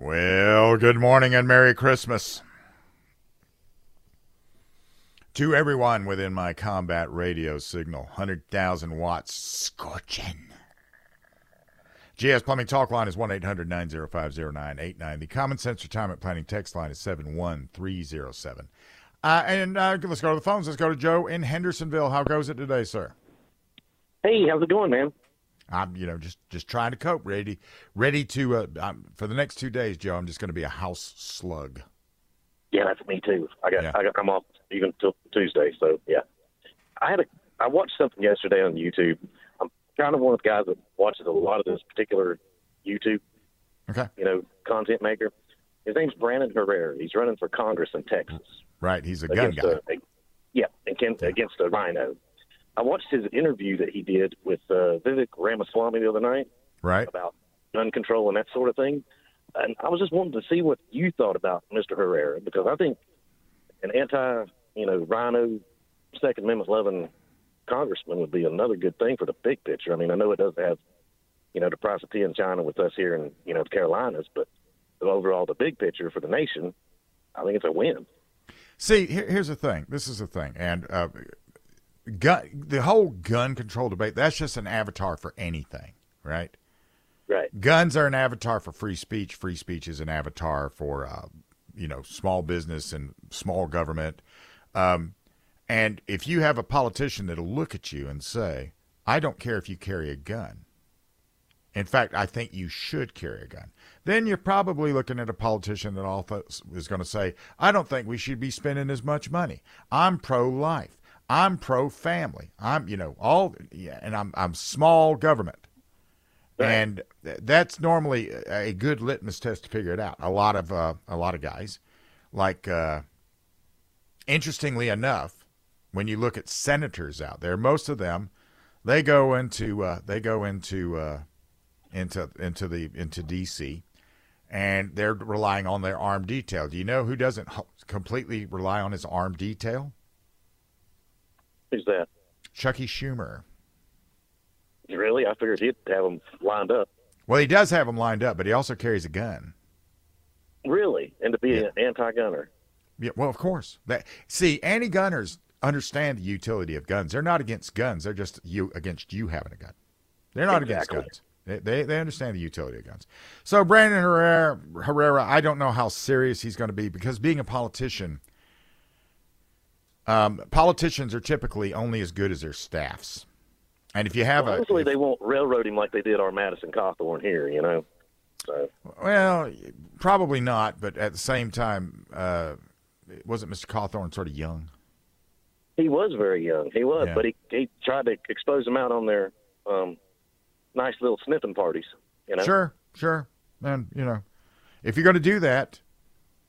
Well, good morning and Merry Christmas. To everyone within my combat radio signal, 100,000 watts scorching. GS Plumbing Talk line is 1 800 905 0989. The Common Sense Retirement Planning text line is 71307. Uh, and uh, let's go to the phones. Let's go to Joe in Hendersonville. How goes it today, sir? Hey, how's it going, man? I'm, you know, just just trying to cope. Ready, ready to uh, um, for the next two days, Joe. I'm just going to be a house slug. Yeah, that's me too. I got, Yeah. I got, I'm off even till Tuesday. So yeah, I had a, I watched something yesterday on YouTube. I'm kind of one of the guys that watches a lot of this particular YouTube, Okay, you know, content maker. His name's Brandon Herrera. He's running for Congress in Texas. right. He's a gun guy. A, a- yeah, against, against a rhino. I watched his interview that he did with uh, Vivek Ramaswamy the other night. Right. about gun control and that sort of thing. And I was just wanting to see what you thought about Mr. Herrera because I think an anti, you know, rhino, Second Amendment loving congressman would be another good thing for the big picture. I mean, I know it doesn't have, you know, the price of tea in China with us here in, you know, the Carolinas, but overall, the big picture for the nation, I think it's a win. See, here, here's the thing. This is the thing, and uh, gun, the whole gun control debate. That's just an avatar for anything, right? Right. Guns are an avatar for free speech. Free speech is an avatar for, uh, you know, small business and small government. Um, and if you have a politician that'll look at you and say, "I don't care if you carry a gun," In fact, I think you should carry a gun. Then you're probably looking at a politician that also is going to say, I don't think we should be spending as much money. I'm pro life. I'm pro family. I'm, you know, all, yeah, and I'm, I'm small government. Right. And that's normally a good litmus test to figure it out. A lot of, uh, a lot of guys, like, uh, interestingly enough, when you look at senators out there, most of them, they go into, uh, they go into, uh, into into the into DC, and they're relying on their armed detail. Do you know who doesn't completely rely on his armed detail? Who's that? Chucky Schumer. Really? I figured he'd have them lined up. Well, he does have them lined up, but he also carries a gun. Really? And to be Yeah. an anti-gunner. Yeah, well, of course. That see, anti-gunners understand the utility of guns. They're not against guns. They're just you against you having a gun. They're not Exactly. against guns. They, they they understand the utility of guns. So Brandon Herrera, Herrera, I don't know how serious he's going to be because being a politician, um, politicians are typically only as good as their staffs. And if you have Well, a hopefully they won't railroad him like they did our Madison Cawthorn here, you know. So well, probably not, but at the same time, uh, wasn't Mr. Cawthorn sort of young? he was very young. He was, Yeah. but he he tried to expose them out on their um, nice little sniffing parties. You know. Sure, sure. And you know, if you're going to do that,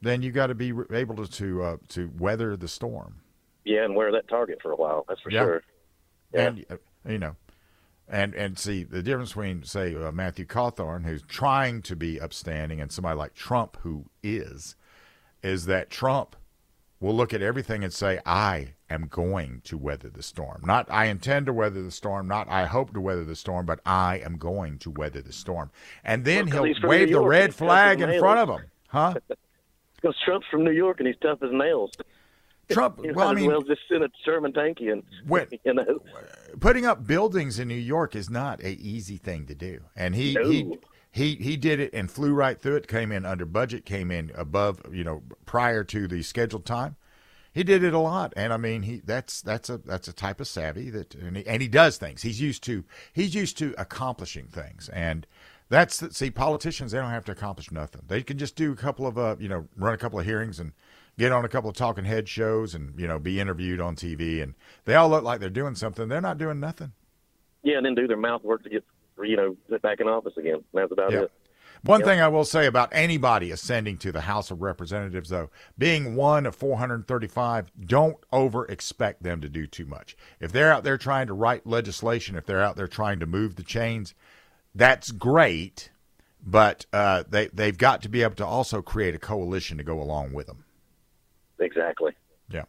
then you got to be able to to, uh, to weather the storm. Yeah, and wear that target for a while. That's for Yeah. sure. Yeah. And uh, you know, and and see the difference between say uh, Matthew Cawthorn, who's trying to be upstanding, and somebody like Trump, who is, is that Trump will look at everything and say, "I am going to weather the storm." Not "I intend to weather the storm," not "I hope to weather the storm," but "I am going to weather the storm." And then Well, he'll wave the red flag in front of him, huh? Because Trump's from New York and he's tough as nails. Trump. Well, I mean, well just send a Sherman tanky and When- you know. putting up buildings in New York is not a easy thing to do, and he he No. he he did it and flew right through it. Came in under budget, came in above, you know, prior to the scheduled time. He did it a lot, and I mean, he that's that's a that's a type of savvy that, and he, and he does things. He's used to he's used to accomplishing things, and that's the, see politicians they don't have to accomplish nothing. They can just do a couple of uh you know run a couple of hearings and get on a couple of talking head shows and you know be interviewed on TV, and they all look like they're doing something. They're not doing nothing. Yeah, and then do their mouth work to get you know back in office again. That's about Yeah. it. One thing I will say about anybody ascending to the House of Representatives, though, being one of 435, don't over expect them to do too much. If they're out there trying to write legislation, if they're out there trying to move the chains, that's great, but uh, they, they've got to be able to also create a coalition to go along with them. Exactly. Yeah.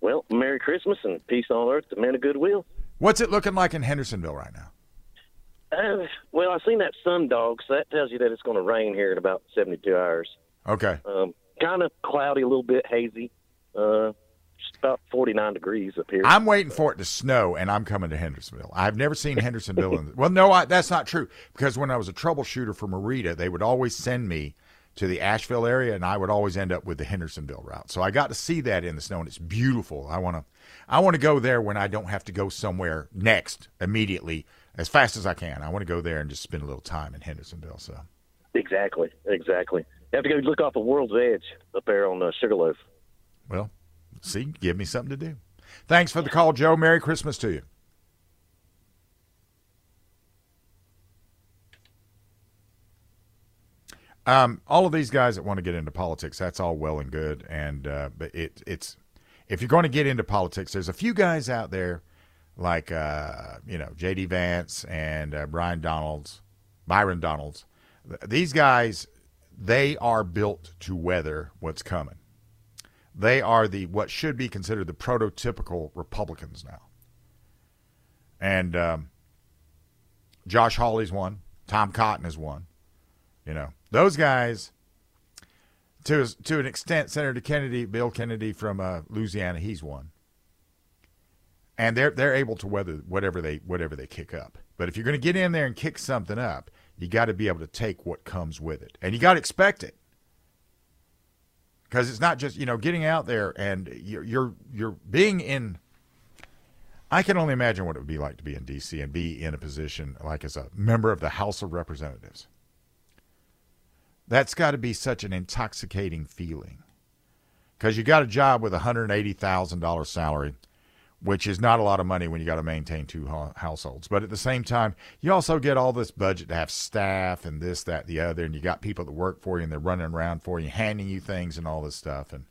Well, Merry Christmas and peace on earth to men of goodwill. What's it looking like in Hendersonville right now? Uh, well, I've seen that sun dog, so that tells you that it's going to rain here in about 72 hours. Okay. Um, kind of cloudy, a little bit hazy. Uh, just about 49 degrees up here. I'm waiting for it to snow, and I'm coming to Hendersonville. I've never seen Hendersonville. In, well, no, I, that's not true. Because when I was a troubleshooter for Merida, they would always send me to the Asheville area, and I would always end up with the Hendersonville route. So I got to see that in the snow, and it's beautiful. I want to, I want to go there when I don't have to go somewhere next immediately as fast as I can. I want to go there and just spend a little time in Hendersonville. So exactly, exactly. You have to go look off the World's Edge up there on uh, Sugarloaf. Well, see, give me something to do. Thanks for the call, Joe. Merry Christmas to you. Um, all of these guys that want to get into politics, that's all well and good, and uh, but it, it's if you're going to get into politics, there's a few guys out there like uh, you know J.D. Vance and uh, Brian Donalds, Byron Donalds. These guys, they are built to weather what's coming. They are the what should be considered the prototypical Republicans now. And um, Josh Hawley's one. Tom Cotton is one. You know those guys. To to an extent, Senator Kennedy, Bill Kennedy from uh, Louisiana, he's one and they're they're able to weather whatever they whatever they kick up. But if you're going to get in there and kick something up, you got to be able to take what comes with it, and you got to expect it, because it's not just you know getting out there and you're you're you're being in. I can only imagine what it would be like to be in D.C. and be in a position like as a member of the House of Representatives. That's got to be such an intoxicating feeling, because you got a job with a hundred eighty thousand dollar salary which is not a lot of money when you got to maintain two households. But at the same time, you also get all this budget to have staff and this, that, the other, and you got people that work for you and they're running around for you, handing you things and all this stuff, and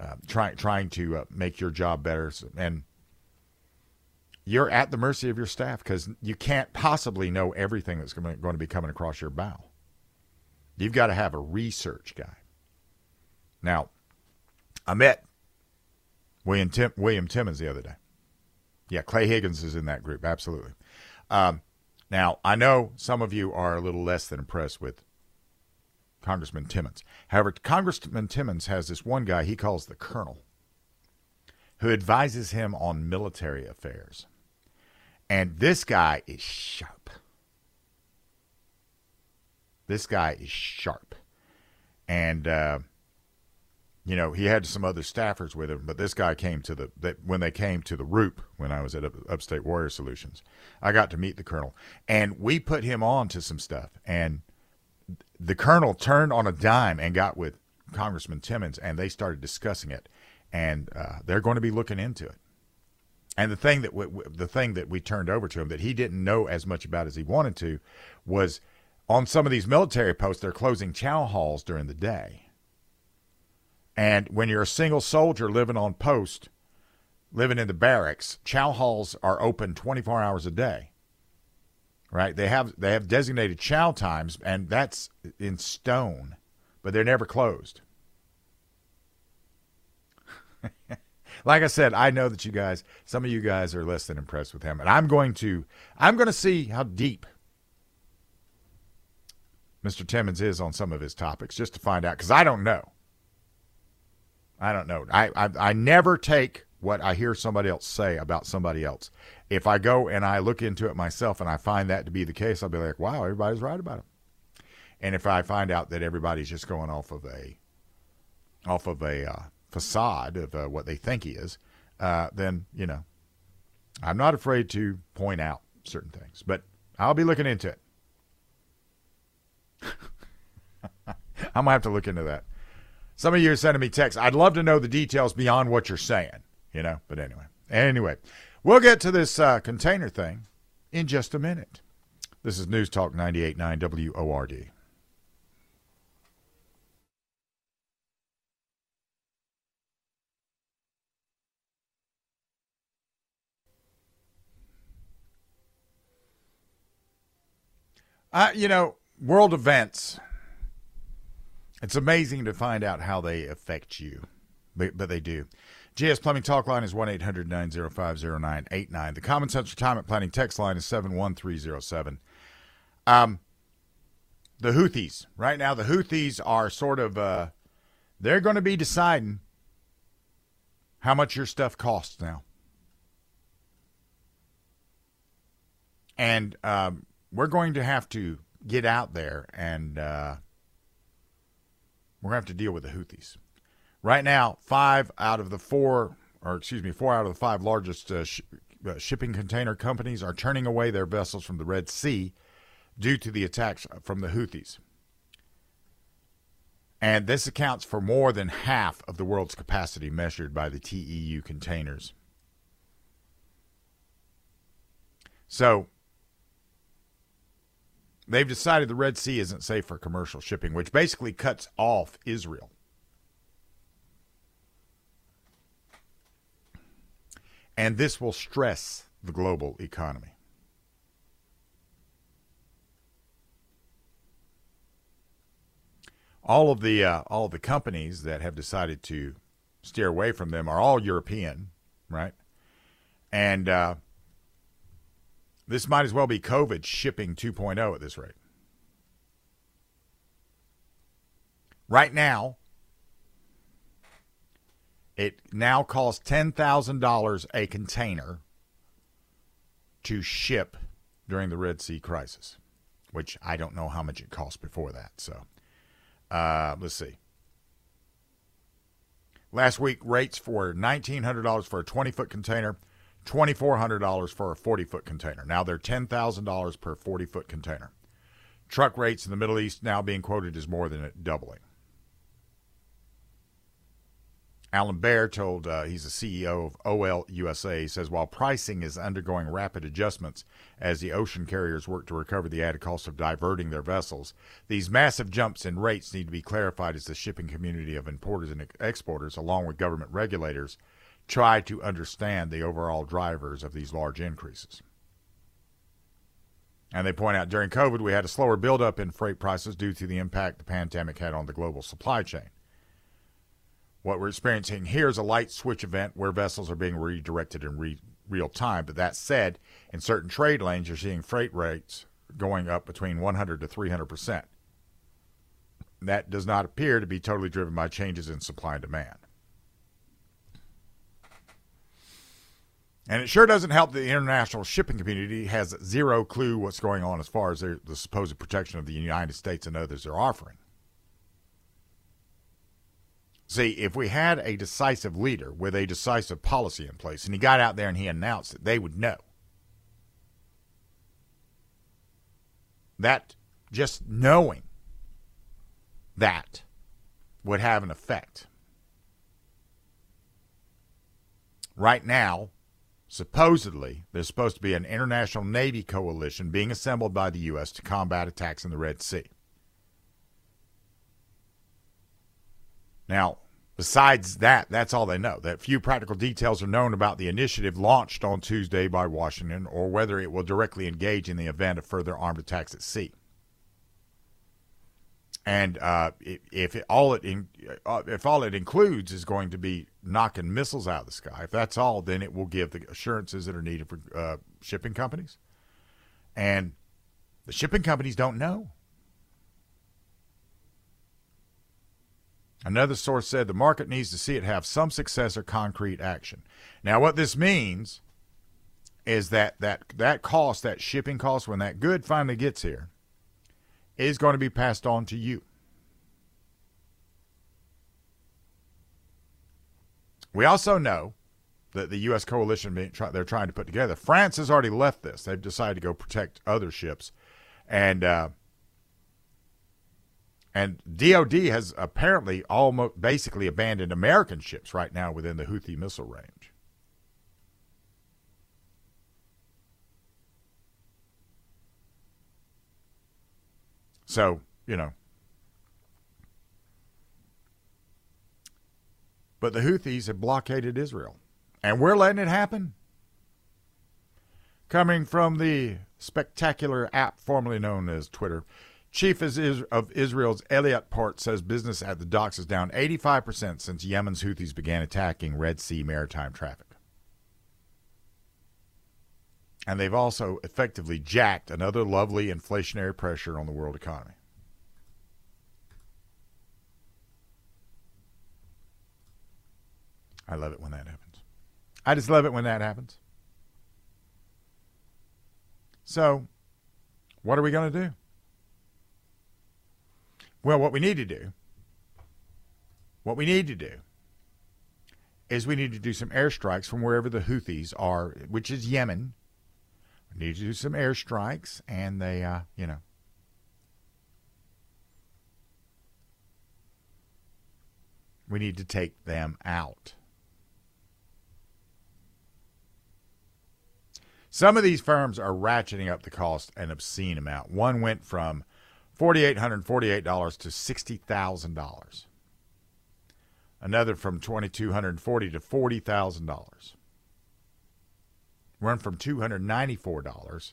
uh, trying trying to uh, make your job better. And you're at the mercy of your staff because you can't possibly know everything that's going to be coming across your bow. You've got to have a research guy. Now, I met William Tim, William Timmons the other day. Yeah, Clay Higgins is in that group. Absolutely. Um, now I know some of you are a little less than impressed with Congressman Timmons. However, Congressman Timmons has this one guy he calls the Colonel, who advises him on military affairs, and this guy is sharp. This guy is sharp, and. Uh, you know, he had some other staffers with him, but this guy came to the that when they came to the ROOP when I was at Upstate Warrior Solutions, I got to meet the colonel, and we put him on to some stuff, and the colonel turned on a dime and got with Congressman Timmons, and they started discussing it, and uh, they're going to be looking into it. And the thing that w- w- the thing that we turned over to him that he didn't know as much about as he wanted to was on some of these military posts they're closing chow halls during the day and when you're a single soldier living on post, living in the barracks, chow halls are open 24 hours a day. Right? They have they have designated chow times and that's in stone, but they're never closed. like I said, I know that you guys, some of you guys are less than impressed with him, and I'm going to I'm going to see how deep Mr. Timmons is on some of his topics just to find out cuz I don't know. I don't know. I, I I never take what I hear somebody else say about somebody else. If I go and I look into it myself and I find that to be the case, I'll be like, wow, everybody's right about it. And if I find out that everybody's just going off of a off of a uh, facade of uh, what they think he is, uh, then you know, I'm not afraid to point out certain things. But I'll be looking into it. I'm gonna have to look into that. Some of you are sending me texts. I'd love to know the details beyond what you're saying, you know. But anyway, anyway, we'll get to this uh, container thing in just a minute. This is News Talk 98.9 WORD. Uh, you know, world events it's amazing to find out how they affect you, but, but they do. GS Plumbing Talk line is 1 800 905 0989. The Common Sense Retirement Planning text line is 71307. Um, the Houthis right now, the Houthis are sort of uh, they're going to be deciding how much your stuff costs now, and um, we're going to have to get out there and uh, we're going to have to deal with the Houthis. Right now, five out of the four, or excuse me, four out of the five largest uh, sh- uh, shipping container companies are turning away their vessels from the Red Sea due to the attacks from the Houthis. And this accounts for more than half of the world's capacity measured by the TEU containers. So, they've decided the Red Sea isn't safe for commercial shipping, which basically cuts off Israel. And this will stress the global economy. All of the uh, all of the companies that have decided to steer away from them are all European, right? And uh, this might as well be COVID shipping 2.0 at this rate. Right now, it now costs $10,000 a container to ship during the Red Sea crisis, which I don't know how much it cost before that. So uh, let's see. Last week, rates for $1,900 for a 20 foot container $2,400 for a 40 foot container. Now they're $10,000 per 40 foot container. Truck rates in the Middle East now being quoted as more than doubling. Alan Baer told uh, he's the CEO of OL USA. Says while pricing is undergoing rapid adjustments as the ocean carriers work to recover the added cost of diverting their vessels, these massive jumps in rates need to be clarified as the shipping community of importers and exporters, along with government regulators, try to understand the overall drivers of these large increases. And they point out during COVID, we had a slower buildup in freight prices due to the impact the pandemic had on the global supply chain. What we're experiencing here is a light switch event where vessels are being redirected in re- real time. But that said, in certain trade lanes, you're seeing freight rates going up between 100 to 300 percent. That does not appear to be totally driven by changes in supply and demand. And it sure doesn't help that the international shipping community has zero clue what's going on as far as the supposed protection of the United States and others are offering. See, if we had a decisive leader with a decisive policy in place and he got out there and he announced it, they would know. That just knowing that would have an effect. Right now, Supposedly, there's supposed to be an international Navy coalition being assembled by the U.S. to combat attacks in the Red Sea. Now, besides that, that's all they know. That few practical details are known about the initiative launched on Tuesday by Washington or whether it will directly engage in the event of further armed attacks at sea. And uh, if it, all it in, uh, if all it includes is going to be knocking missiles out of the sky, if that's all, then it will give the assurances that are needed for uh, shipping companies. And the shipping companies don't know. Another source said the market needs to see it have some success or concrete action. Now, what this means is that that, that cost, that shipping cost, when that good finally gets here, is going to be passed on to you. We also know that the U.S. coalition they're trying to put together. France has already left this. They've decided to go protect other ships, and uh, and DoD has apparently almost basically abandoned American ships right now within the Houthi missile range. So, you know. But the Houthis have blockaded Israel. And we're letting it happen. Coming from the spectacular app formerly known as Twitter, Chief of Israel's Eilat Port says business at the docks is down 85% since Yemen's Houthis began attacking Red Sea maritime traffic. And they've also effectively jacked another lovely inflationary pressure on the world economy. I love it when that happens. I just love it when that happens. So, what are we going to do? Well, what we need to do, what we need to do, is we need to do some airstrikes from wherever the Houthis are, which is Yemen. We need to do some airstrikes, and they, uh, you know, we need to take them out. Some of these firms are ratcheting up the cost an obscene amount. One went from $4,848 to $60,000. Another from $2,240 to $40,000. One from $294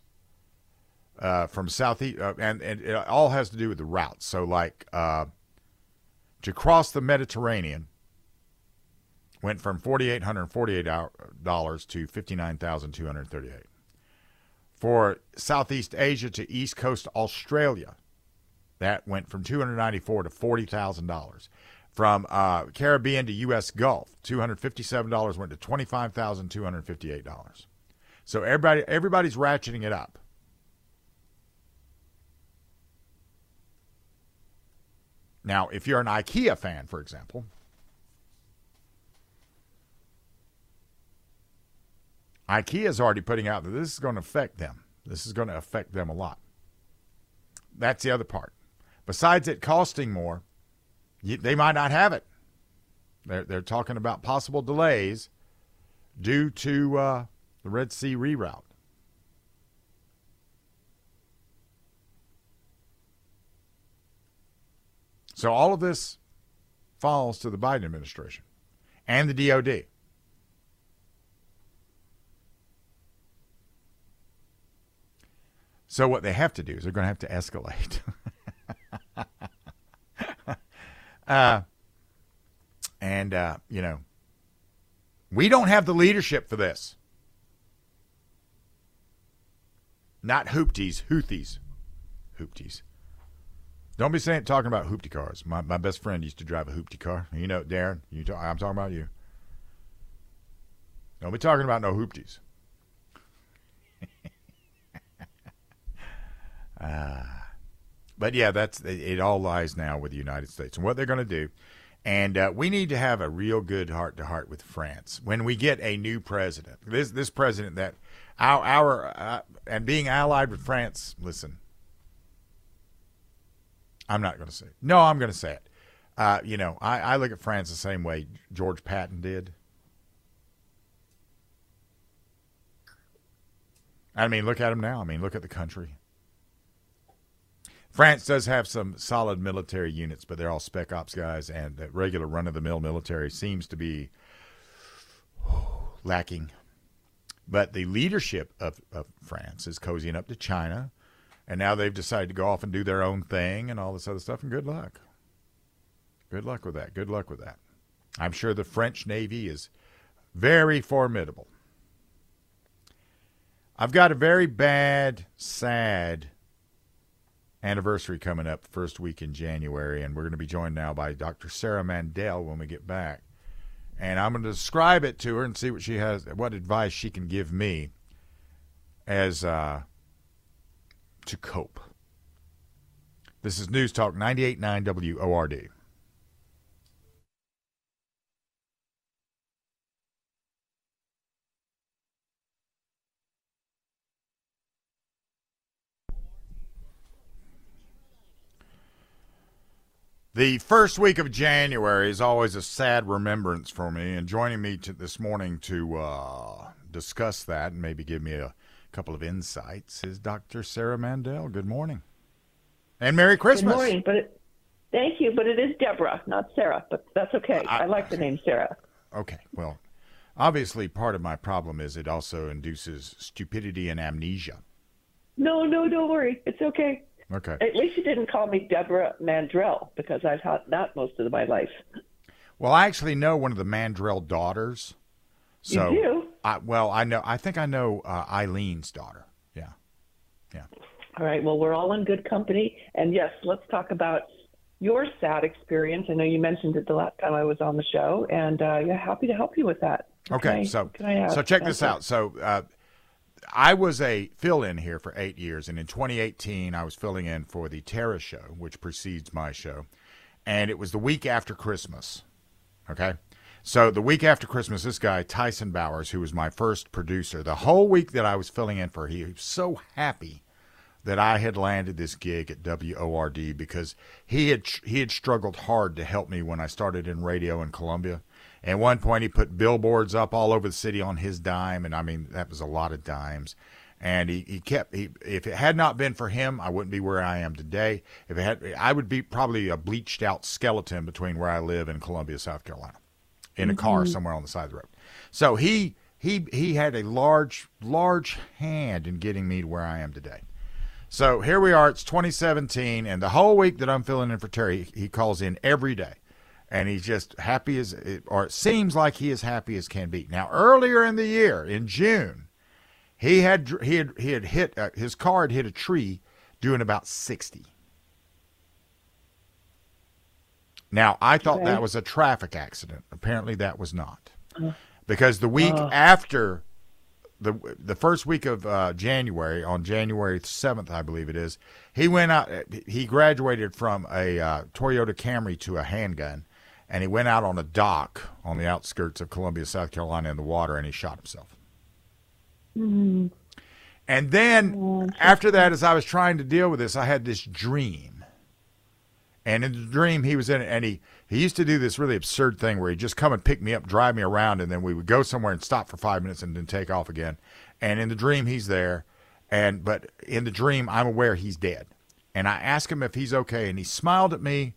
uh, from southeast, uh, and, and it all has to do with the routes. So, like uh, to cross the Mediterranean went from $4,848 to $59,238. For Southeast Asia to East Coast Australia, that went from 294 to $40,000. From uh, Caribbean to U.S. Gulf, $257 went to $25,258. So everybody, everybody's ratcheting it up. Now, if you're an IKEA fan, for example, IKEA is already putting out that this is going to affect them. This is going to affect them a lot. That's the other part. Besides it costing more, they might not have it. They're, they're talking about possible delays due to uh, the Red Sea reroute. So all of this falls to the Biden administration and the DOD. So what they have to do is they're going to have to escalate. uh, and uh, you know, we don't have the leadership for this. Not hoopties, Houthis, hoopties. Don't be saying talking about hoopty cars. My my best friend used to drive a hoopty car. You know, Darren. You talk, I'm talking about you. Don't be talking about no hoopties. Uh, but yeah, that's it. All lies now with the United States and what they're going to do. And uh, we need to have a real good heart to heart with France when we get a new president. This this president that our our uh, and being allied with France. Listen, I'm not going to say it. no. I'm going to say it. Uh, you know, I, I look at France the same way George Patton did. I mean, look at him now. I mean, look at the country. France does have some solid military units, but they're all spec ops guys, and the regular run of the mill military seems to be lacking. But the leadership of, of France is cozying up to China, and now they've decided to go off and do their own thing and all this other stuff, and good luck. Good luck with that. Good luck with that. I'm sure the French Navy is very formidable. I've got a very bad, sad anniversary coming up first week in January, and we're going to be joined now by Dr. Sarah Mandel when we get back. And I'm going to describe it to her and see what she has, what advice she can give me as uh, to cope. This is News Talk 98.9 WORD. The first week of January is always a sad remembrance for me, and joining me to, this morning to uh, discuss that and maybe give me a couple of insights is Dr. Sarah Mandel. Good morning, and Merry Christmas. Good morning, but it, thank you, but it is Deborah, not Sarah, but that's okay. I, I like the name Sarah. Okay, well, obviously, part of my problem is it also induces stupidity and amnesia. No, no, don't worry, it's okay. Okay. At least you didn't call me Deborah Mandrell because I've had that most of my life. Well, I actually know one of the Mandrell daughters. So you do? I, well, I know. I think I know uh, Eileen's daughter. Yeah, yeah. All right. Well, we're all in good company, and yes, let's talk about your sad experience. I know you mentioned it the last time I was on the show, and uh, yeah, happy to help you with that. Okay, I, so so check this out. So uh, I was a fill-in here for eight years, and in 2018, I was filling in for the Tara show, which precedes my show, and it was the week after Christmas. Okay, so the week after Christmas, this guy Tyson Bowers, who was my first producer, the whole week that I was filling in for, he was so happy that I had landed this gig at WORD because he had he had struggled hard to help me when I started in radio in Columbia at one point, he put billboards up all over the city on his dime, and I mean that was a lot of dimes. And he, he kept he if it had not been for him, I wouldn't be where I am today. If it had, I would be probably a bleached out skeleton between where I live and Columbia, South Carolina, in a mm-hmm. car somewhere on the side of the road. So he he he had a large large hand in getting me to where I am today. So here we are. It's 2017, and the whole week that I'm filling in for Terry, he calls in every day and he's just happy as, or it seems like he is happy as can be. Now, earlier in the year, in June, he had he had he had hit uh, his car had hit a tree doing about sixty. Now, I thought okay. that was a traffic accident. Apparently, that was not, uh, because the week uh, after the the first week of uh, January, on January seventh, I believe it is, he went out. He graduated from a uh, Toyota Camry to a handgun, and he went out on a dock on the outskirts of Columbia, South Carolina, in the water, and he shot himself. Mm-hmm. And then oh, after that, as I was trying to deal with this, I had this dream. And in the dream, he was in it, and he, he used to do this really absurd thing where he'd just come and pick me up, drive me around, and then we would go somewhere and stop for five minutes and then take off again. And in the dream, he's there, and but in the dream, I'm aware he's dead. And I ask him if he's okay, and he smiled at me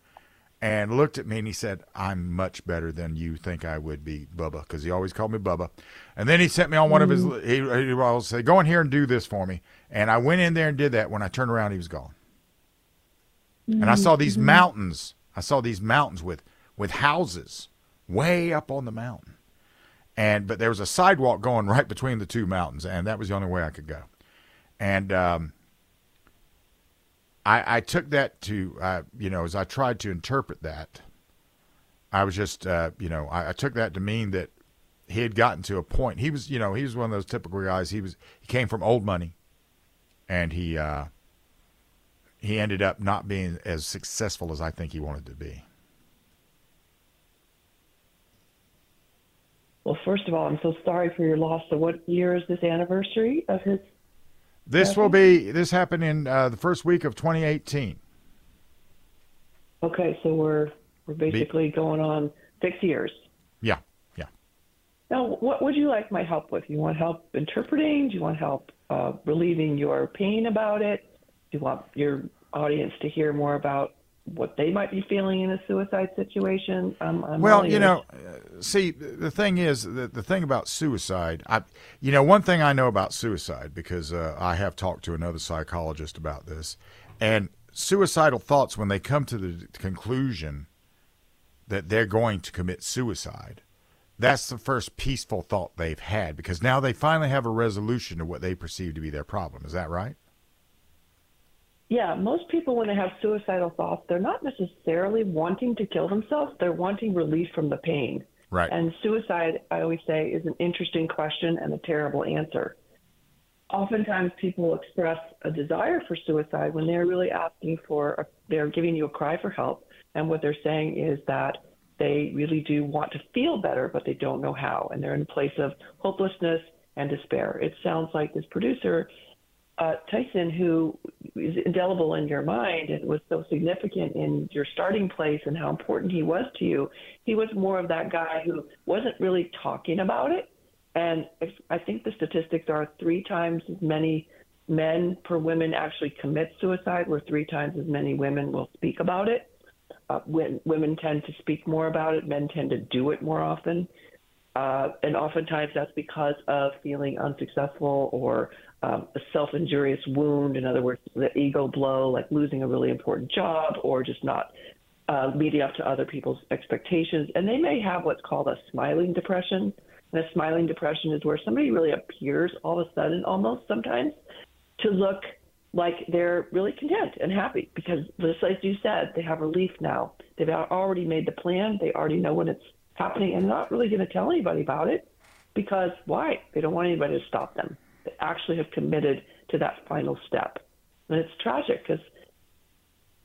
and looked at me and he said, I'm much better than you think I would be, Bubba, because he always called me Bubba. And then he sent me on one mm-hmm. of his, mm-hmm. he, he will say, go in here and do this for me. And I went in there and did that. When I turned around, he was gone. Mm-hmm. And I saw these mm-hmm. mountains. I saw these mountains with, with houses way up on the mountain. And, but there was a sidewalk going right between the two mountains. And that was the only way I could go. And, um, I, I took that to, uh, you know, as I tried to interpret that, I was just, uh, you know, I, I, took that to mean that he had gotten to a point. He was, you know, he was one of those typical guys. He was, he came from old money, and he, uh, he ended up not being as successful as I think he wanted to be. Well, first of all, I'm so sorry for your loss. So, what year is this anniversary of his this will be this happened in uh, the first week of 2018. Okay, so we're we're basically be- going on six years. Yeah, yeah. Now, what would you like my help with? You want help interpreting? Do you want help uh, relieving your pain about it? Do you want your audience to hear more about what they might be feeling in a suicide situation. Um, I'm well, you know, uh, see, the thing is, the, the thing about suicide, I, you know, one thing I know about suicide because uh, I have talked to another psychologist about this, and suicidal thoughts when they come to the conclusion that they're going to commit suicide. That's the first peaceful thought they've had because now they finally have a resolution to what they perceive to be their problem. Is that right? Yeah, most people, when they have suicidal thoughts, they're not necessarily wanting to kill themselves. They're wanting relief from the pain. Right. And suicide, I always say, is an interesting question and a terrible answer. Oftentimes, people express a desire for suicide when they're really asking for, a, they're giving you a cry for help. And what they're saying is that they really do want to feel better, but they don't know how. And they're in a place of hopelessness and despair. It sounds like this producer uh, Tyson, who is indelible in your mind and was so significant in your starting place and how important he was to you, he was more of that guy who wasn't really talking about it. And if, I think the statistics are three times as many men per women actually commit suicide, where three times as many women will speak about it. Uh, when women tend to speak more about it, men tend to do it more often. Uh, and oftentimes that's because of feeling unsuccessful or um, a self injurious wound. In other words, the ego blow, like losing a really important job or just not uh, meeting up to other people's expectations. And they may have what's called a smiling depression. And a smiling depression is where somebody really appears all of a sudden, almost sometimes, to look like they're really content and happy because, just like you said, they have relief now. They've already made the plan. They already know when it's happening and not really going to tell anybody about it because why? They don't want anybody to stop them. They actually have committed to that final step. And it's tragic because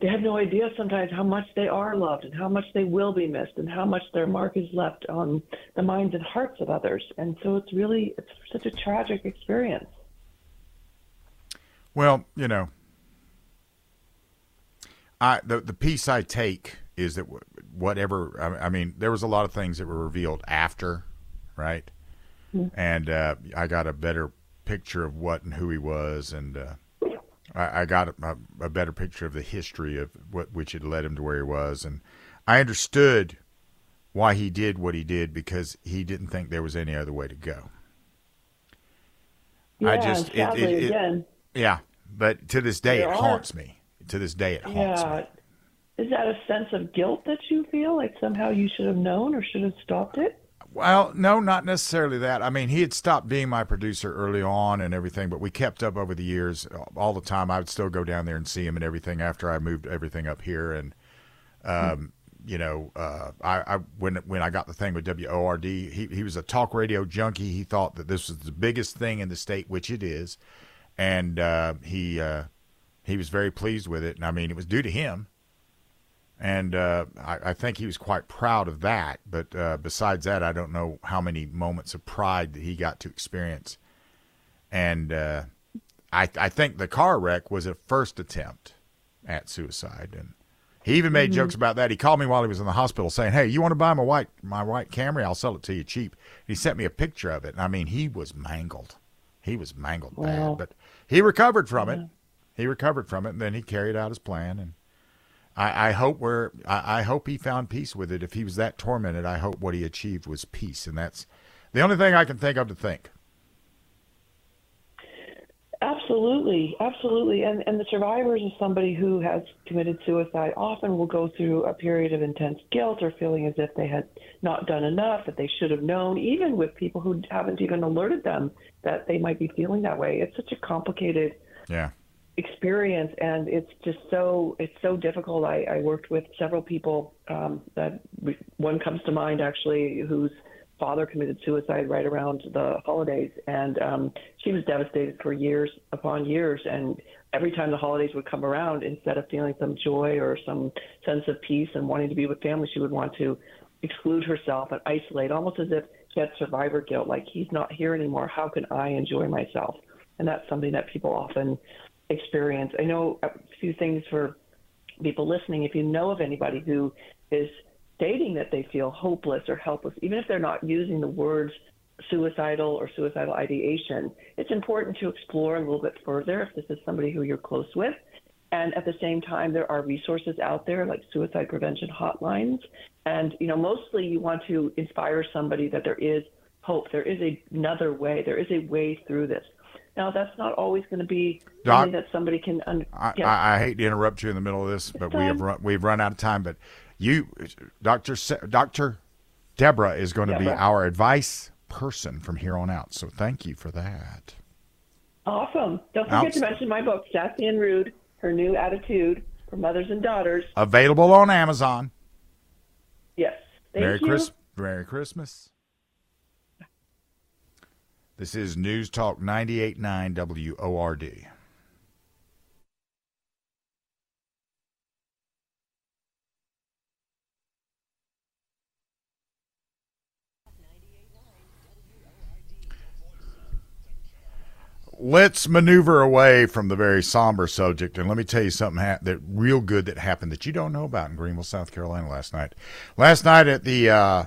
they have no idea sometimes how much they are loved and how much they will be missed and how much their mark is left on the minds and hearts of others. And so it's really it's such a tragic experience. Well, you know, I the the piece I take is that whatever I mean, there was a lot of things that were revealed after, right? Mm-hmm. And uh, I got a better picture of what and who he was, and uh, I, I, got a, a, better picture of the history of what which had led him to where he was, and I understood why he did what he did because he didn't think there was any other way to go. Yeah, I just it, it, it. Yeah, but to this day, it haunts me. To this day, it haunts yeah. me. Is that a sense of guilt that you feel like somehow you should have known or should have stopped it? Well, no, not necessarily that. I mean, he had stopped being my producer early on and everything, but we kept up over the years all the time. I would still go down there and see him and everything after I moved everything up here. And, um, you know, uh, I, I, when when I got the thing with WORD, he he was a talk radio junkie. He thought that this was the biggest thing in the state, which it is, and uh, he uh, he was very pleased with it. And I mean, it was due to him and uh, I, I, think he was quite proud of that. But uh, besides that, I don't know how many moments of pride that he got to experience. And uh, I, I, think the car wreck was a first attempt at suicide, and he even made mm-hmm. jokes about that. He called me while he was in the hospital, saying, "Hey, you want to buy my white my white Camry? I'll sell it to you cheap." He sent me a picture of it, and I mean, he was mangled. He was mangled wow. bad, but he recovered from yeah. it. He recovered from it, and then he carried out his plan and I, I hope we're I, I, hope he found peace with it. If he was that tormented, I hope what he achieved was peace, and that's the only thing I can think of to think. Absolutely, absolutely, and and the survivors of somebody who has committed suicide often will go through a period of intense guilt or feeling as if they had not done enough, that they should have known, even with people who haven't even alerted them that they might be feeling that way. It's such a complicated yeah experience and it's just so it's so difficult. I, I worked with several people um, that one comes to mind actually whose father committed suicide right around the holidays and um, she was devastated for years upon years and every time the holidays would come around instead of feeling some joy or some sense of peace and wanting to be with family she would want to exclude herself and isolate almost as if she had survivor guilt like he's not here anymore. How can i enjoy myself? And that's something that people often experience. I know a few things for people listening. If you know of anybody who is stating that they feel hopeless or helpless, even if they're not using the words suicidal or suicidal ideation, it's important to explore a little bit further if this is somebody who you're close with. And at the same time, there are resources out there like suicide prevention hotlines. And, you know, mostly you want to inspire somebody that there is hope. There is a, another way. There is a way through this. Now, that's not always going to be something that somebody can. Un- I, I, I, hate to interrupt you in the middle of this, but we have run, we've run out of time. But you, Doctor Doctor Deborah, is going to Deborah. be our advice person from here on out. So thank you for that. Awesome! Don't forget to mention my book, Sassy and Rude: Her New Attitude for Mothers and Daughters. Available on Amazon. Yes. Thank Merry you. Christmas. Merry Christmas. This is News Talk 98.9 WORD. Let's maneuver away from the very somber subject, and let me tell you something ha- that real good that happened that you don't know about in Greenville, South Carolina last night. Last night at the uh,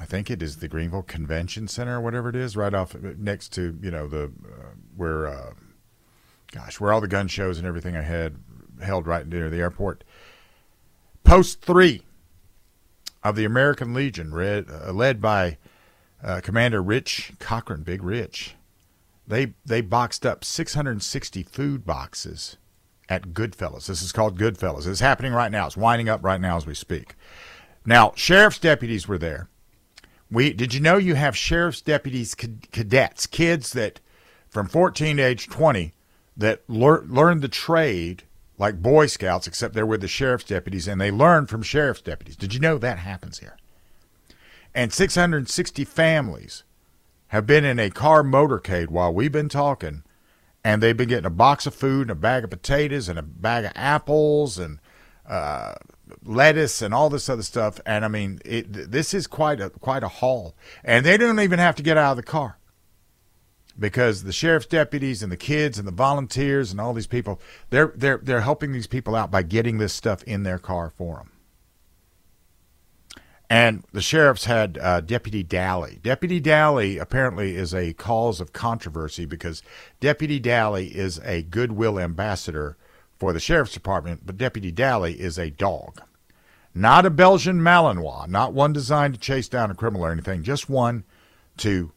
I think it is the Greenville Convention Center or whatever it is, right off next to you know the uh, where, uh, gosh, where all the gun shows and everything I had held right near the airport. Post three of the American Legion, read, uh, led by uh, Commander Rich Cochran, Big Rich. They they boxed up 660 food boxes at Goodfellas. This is called Goodfellas. It's happening right now. It's winding up right now as we speak. Now, sheriff's deputies were there We did you know you have sheriff's deputies, cadets, kids that from 14 to age 20 that lear, learn the trade like Boy Scouts, except they're with the sheriff's deputies and they learn from sheriff's deputies. Did you know that happens here? And 660 families have been in a car motorcade while we've been talking, and they've been getting a box of food and a bag of potatoes and a bag of apples and uh, lettuce and all this other stuff. And I mean, it, this is quite a quite a haul, and they don't even have to get out of the car because the sheriff's deputies and the kids and the volunteers and all these people they're they're they're helping these people out by getting this stuff in their car for them. And the sheriffs had uh, Deputy Daly. Deputy Daly apparently is a cause of controversy because Deputy Daly is a goodwill ambassador for the sheriff's department, but Deputy Daly is a dog. Not a Belgian Malinois, not one designed to chase down a criminal or anything, just one to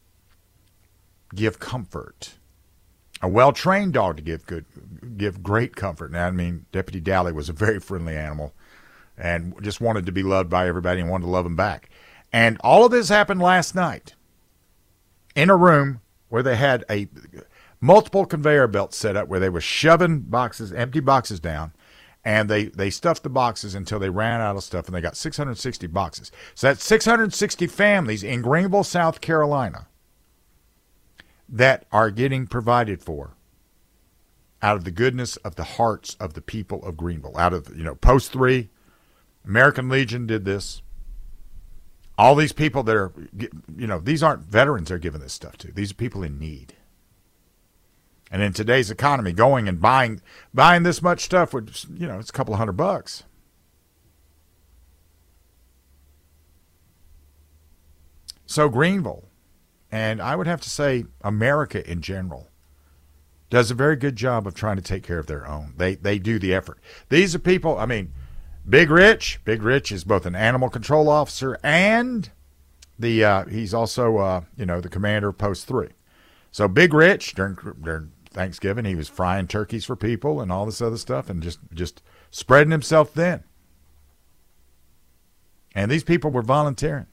give comfort. A well-trained dog to give good, give great comfort. Now, I mean, Deputy Daly was a very friendly animal, and just wanted to be loved by everybody and wanted to love him back. And all of this happened last night in a room where they had a multiple conveyor belts set up where they were shoving boxes, empty boxes down, and they they stuffed the boxes until they ran out of stuff, and they got 660 boxes. So that's 660 families in Greenville, South Carolina, that are getting provided for out of the goodness of the hearts of the people of Greenville. Out of you know, Post Three, American Legion did this. All these people that are, you know, these aren't veterans they're giving this stuff to. These are people in need. And in today's economy, going and buying buying this much stuff would, you know, it's a couple of hundred bucks. So Greenville, and I would have to say America in general, does a very good job of trying to take care of their own. They they do the effort. These are people. I mean, Big Rich. Big Rich is both an animal control officer and the uh, he's also uh, you know the commander of Post Three. So Big Rich during during Thanksgiving he was frying turkeys for people and all this other stuff and just just spreading himself thin. And these people were volunteering.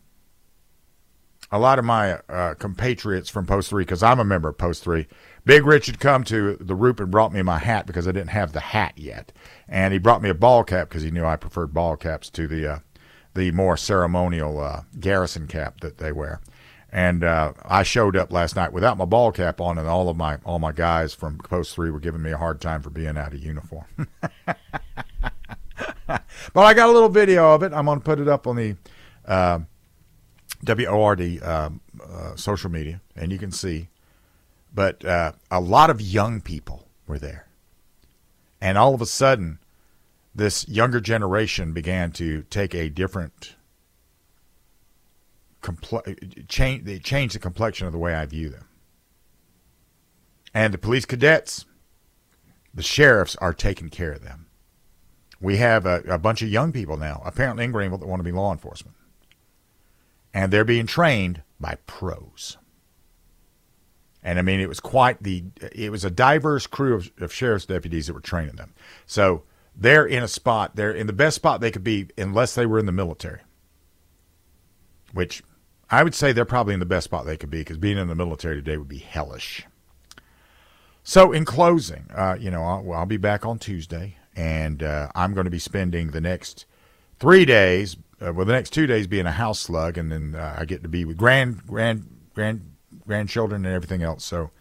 A lot of my uh, compatriots from Post Three, because I'm a member of Post Three, Big Rich had come to the Roop and brought me my hat because I didn't have the hat yet, and he brought me a ball cap because he knew I preferred ball caps to the uh, the more ceremonial uh, garrison cap that they wear. And uh, I showed up last night without my ball cap on, and all of my all my guys from Post Three were giving me a hard time for being out of uniform. but I got a little video of it. I'm going to put it up on the uh, WORD um, uh, social media, and you can see. But uh, a lot of young people were there, and all of a sudden, this younger generation began to take a different compl- change they change the complexion of the way I view them. And the police cadets, the sheriffs are taking care of them. We have a, a bunch of young people now, apparently in Greenville, that want to be law enforcement. And they're being trained by pros. And I mean, it was quite the, it was a diverse crew of, of sheriff's deputies that were training them. So they're in a spot, they're in the best spot they could be unless they were in the military, which I would say they're probably in the best spot they could be because being in the military today would be hellish. So, in closing, uh, you know, I'll, I'll, be back on Tuesday, and uh, I'm going to be spending the next three days, uh, well, the next two days being a house slug, and then uh, I get to be with grand, grand, grand, grandchildren and everything else. So,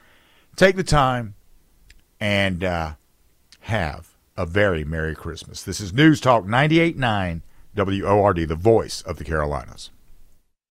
take the time and uh, have a very Merry Christmas. This is News Talk 98.9 WORD, the voice of the Carolinas.